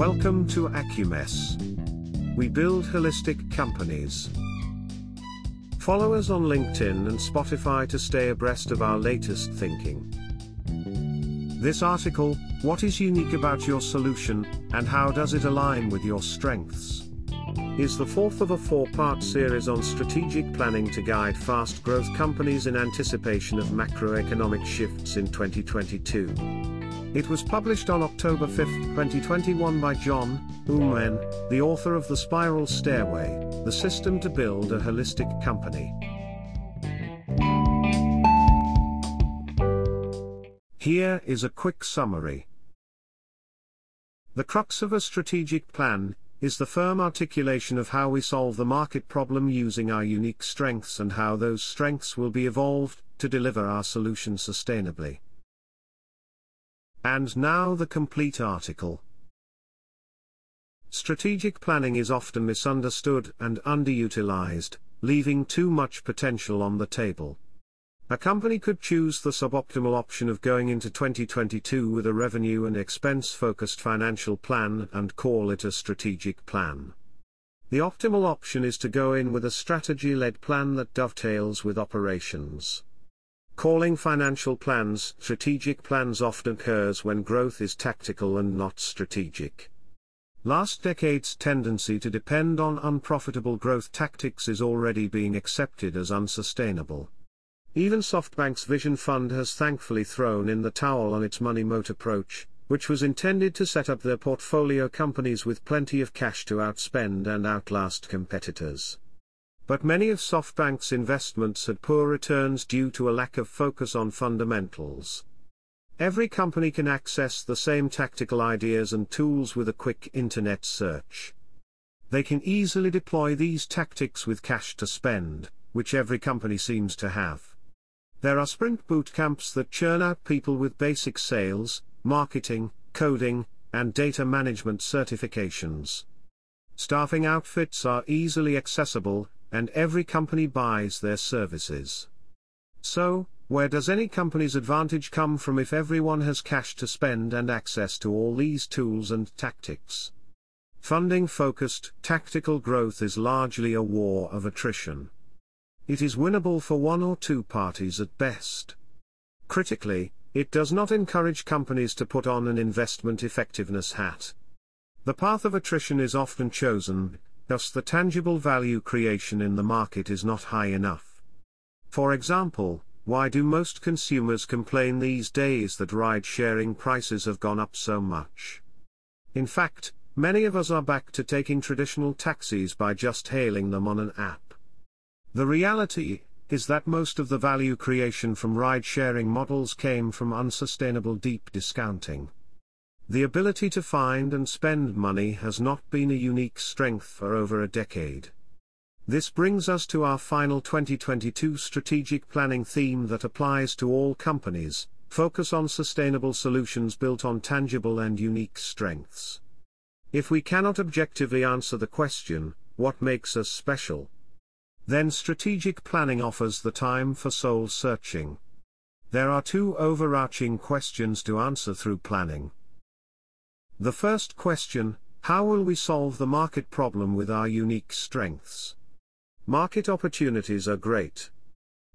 Welcome to Acumess. We build holistic companies. Follow us on LinkedIn and Spotify to stay abreast of our latest thinking. This article What is unique about your solution, and how does it align with your strengths? is the fourth of a four part series on strategic planning to guide fast growth companies in anticipation of macroeconomic shifts in 2022. It was published on October 5, 2021 by John Oommen, the author of The Spiral Stairway, The System to Build a Holistic Company. Here is a quick summary. The crux of a strategic plan is the firm articulation of how we solve the market problem using our unique strengths and how those strengths will be evolved to deliver our solution sustainably. And now the complete article. Strategic planning is often misunderstood and underutilized, leaving too much potential on the table. A company could choose the suboptimal option of going into 2022 with a revenue and expense focused financial plan and call it a strategic plan. The optimal option is to go in with a strategy led plan that dovetails with operations. Calling financial plans strategic plans often occurs when growth is tactical and not strategic. Last decade's tendency to depend on unprofitable growth tactics is already being accepted as unsustainable. Even SoftBank's Vision Fund has thankfully thrown in the towel on its money moat approach, which was intended to set up their portfolio companies with plenty of cash to outspend and outlast competitors. But many of SoftBank's investments had poor returns due to a lack of focus on fundamentals. Every company can access the same tactical ideas and tools with a quick internet search. They can easily deploy these tactics with cash to spend, which every company seems to have. There are sprint boot camps that churn out people with basic sales, marketing, coding, and data management certifications. Staffing outfits are easily accessible, and every company buys their services. So, where does any company's advantage come from if everyone has cash to spend and access to all these tools and tactics? Funding focused, tactical growth is largely a war of attrition. It is winnable for one or two parties at best. Critically, it does not encourage companies to put on an investment effectiveness hat. The path of attrition is often chosen thus the tangible value creation in the market is not high enough. For example, why do most consumers complain these days that ride sharing prices have gone up so much? In fact, many of us are back to taking traditional taxis by just hailing them on an app. The reality is that most of the value creation from ride sharing models came from unsustainable deep discounting. The ability to find and spend money has not been a unique strength for over a decade. This brings us to our final 2022 strategic planning theme that applies to all companies focus on sustainable solutions built on tangible and unique strengths. If we cannot objectively answer the question, what makes us special? Then strategic planning offers the time for soul searching. There are two overarching questions to answer through planning. The first question, how will we solve the market problem with our unique strengths? Market opportunities are great.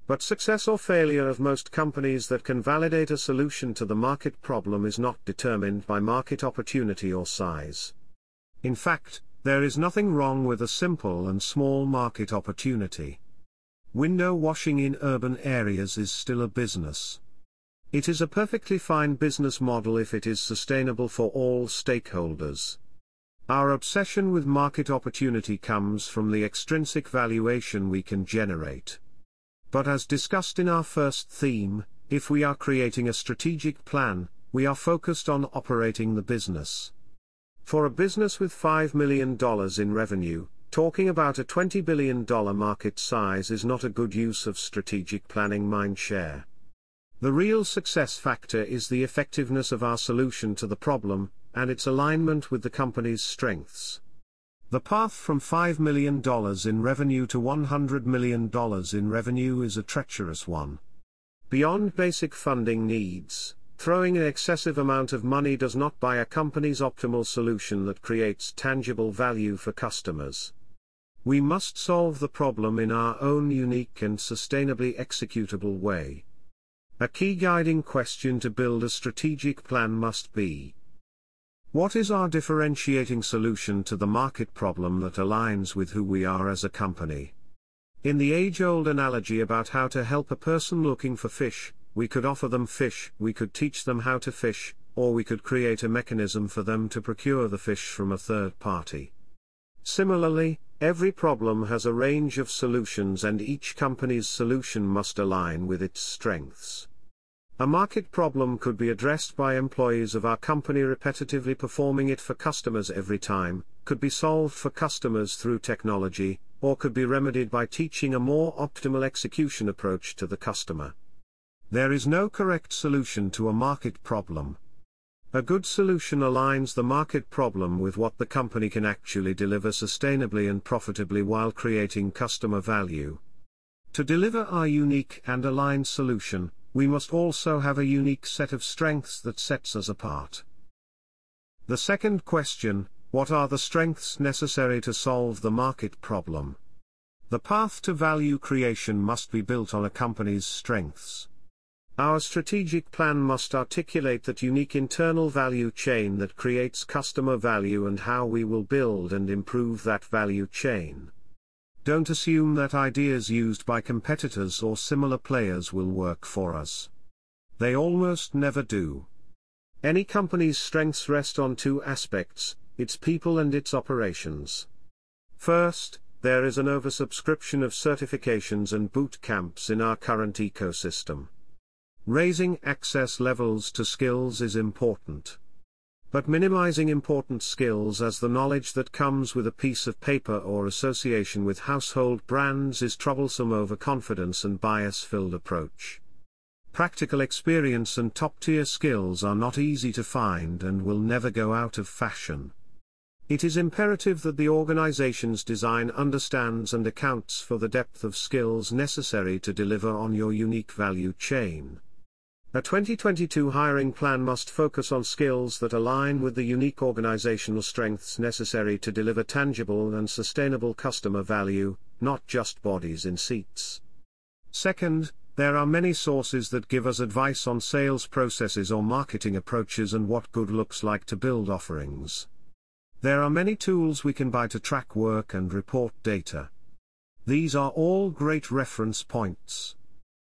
But success or failure of most companies that can validate a solution to the market problem is not determined by market opportunity or size. In fact, there is nothing wrong with a simple and small market opportunity. Window washing in urban areas is still a business. It is a perfectly fine business model if it is sustainable for all stakeholders. Our obsession with market opportunity comes from the extrinsic valuation we can generate. But as discussed in our first theme, if we are creating a strategic plan, we are focused on operating the business. For a business with $5 million in revenue, talking about a $20 billion market size is not a good use of strategic planning mind share. The real success factor is the effectiveness of our solution to the problem, and its alignment with the company's strengths. The path from $5 million in revenue to $100 million in revenue is a treacherous one. Beyond basic funding needs, throwing an excessive amount of money does not buy a company's optimal solution that creates tangible value for customers. We must solve the problem in our own unique and sustainably executable way. A key guiding question to build a strategic plan must be What is our differentiating solution to the market problem that aligns with who we are as a company? In the age old analogy about how to help a person looking for fish, we could offer them fish, we could teach them how to fish, or we could create a mechanism for them to procure the fish from a third party. Similarly, every problem has a range of solutions and each company's solution must align with its strengths. A market problem could be addressed by employees of our company repetitively performing it for customers every time, could be solved for customers through technology, or could be remedied by teaching a more optimal execution approach to the customer. There is no correct solution to a market problem. A good solution aligns the market problem with what the company can actually deliver sustainably and profitably while creating customer value. To deliver our unique and aligned solution, we must also have a unique set of strengths that sets us apart. The second question, what are the strengths necessary to solve the market problem? The path to value creation must be built on a company's strengths. Our strategic plan must articulate that unique internal value chain that creates customer value and how we will build and improve that value chain. Don't assume that ideas used by competitors or similar players will work for us. They almost never do. Any company's strengths rest on two aspects its people and its operations. First, there is an oversubscription of certifications and boot camps in our current ecosystem. Raising access levels to skills is important. But minimizing important skills as the knowledge that comes with a piece of paper or association with household brands is troublesome overconfidence and bias-filled approach. Practical experience and top-tier skills are not easy to find and will never go out of fashion. It is imperative that the organization's design understands and accounts for the depth of skills necessary to deliver on your unique value chain. A 2022 hiring plan must focus on skills that align with the unique organizational strengths necessary to deliver tangible and sustainable customer value, not just bodies in seats. Second, there are many sources that give us advice on sales processes or marketing approaches and what good looks like to build offerings. There are many tools we can buy to track work and report data. These are all great reference points.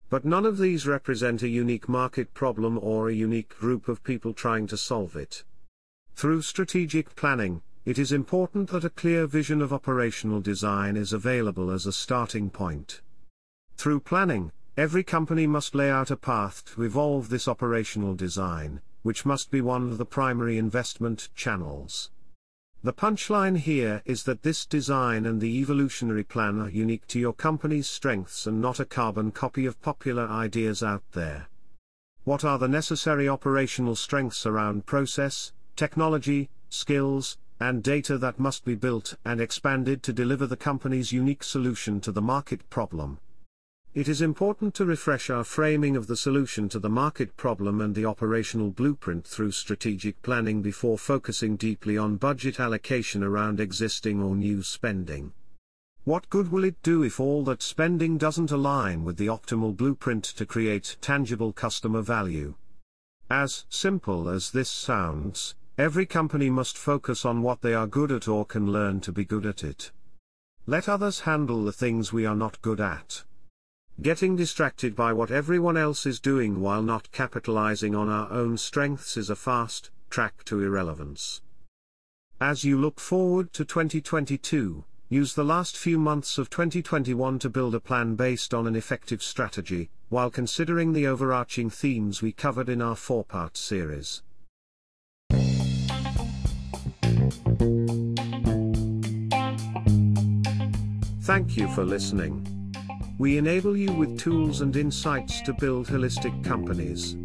But none of these represent a unique market problem or a unique group of people trying to solve it. Through strategic planning, it is important that a clear vision of operational design is available as a starting point. Through planning, every company must lay out a path to evolve this operational design, which must be one of the primary investment channels. The punchline here is that this design and the evolutionary plan are unique to your company's strengths and not a carbon copy of popular ideas out there. What are the necessary operational strengths around process, technology, skills, and data that must be built and expanded to deliver the company's unique solution to the market problem? It is important to refresh our framing of the solution to the market problem and the operational blueprint through strategic planning before focusing deeply on budget allocation around existing or new spending. What good will it do if all that spending doesn't align with the optimal blueprint to create tangible customer value? As simple as this sounds, every company must focus on what they are good at or can learn to be good at it. Let others handle the things we are not good at. Getting distracted by what everyone else is doing while not capitalizing on our own strengths is a fast track to irrelevance. As you look forward to 2022, use the last few months of 2021 to build a plan based on an effective strategy, while considering the overarching themes we covered in our four part series. Thank you for listening. We enable you with tools and insights to build holistic companies.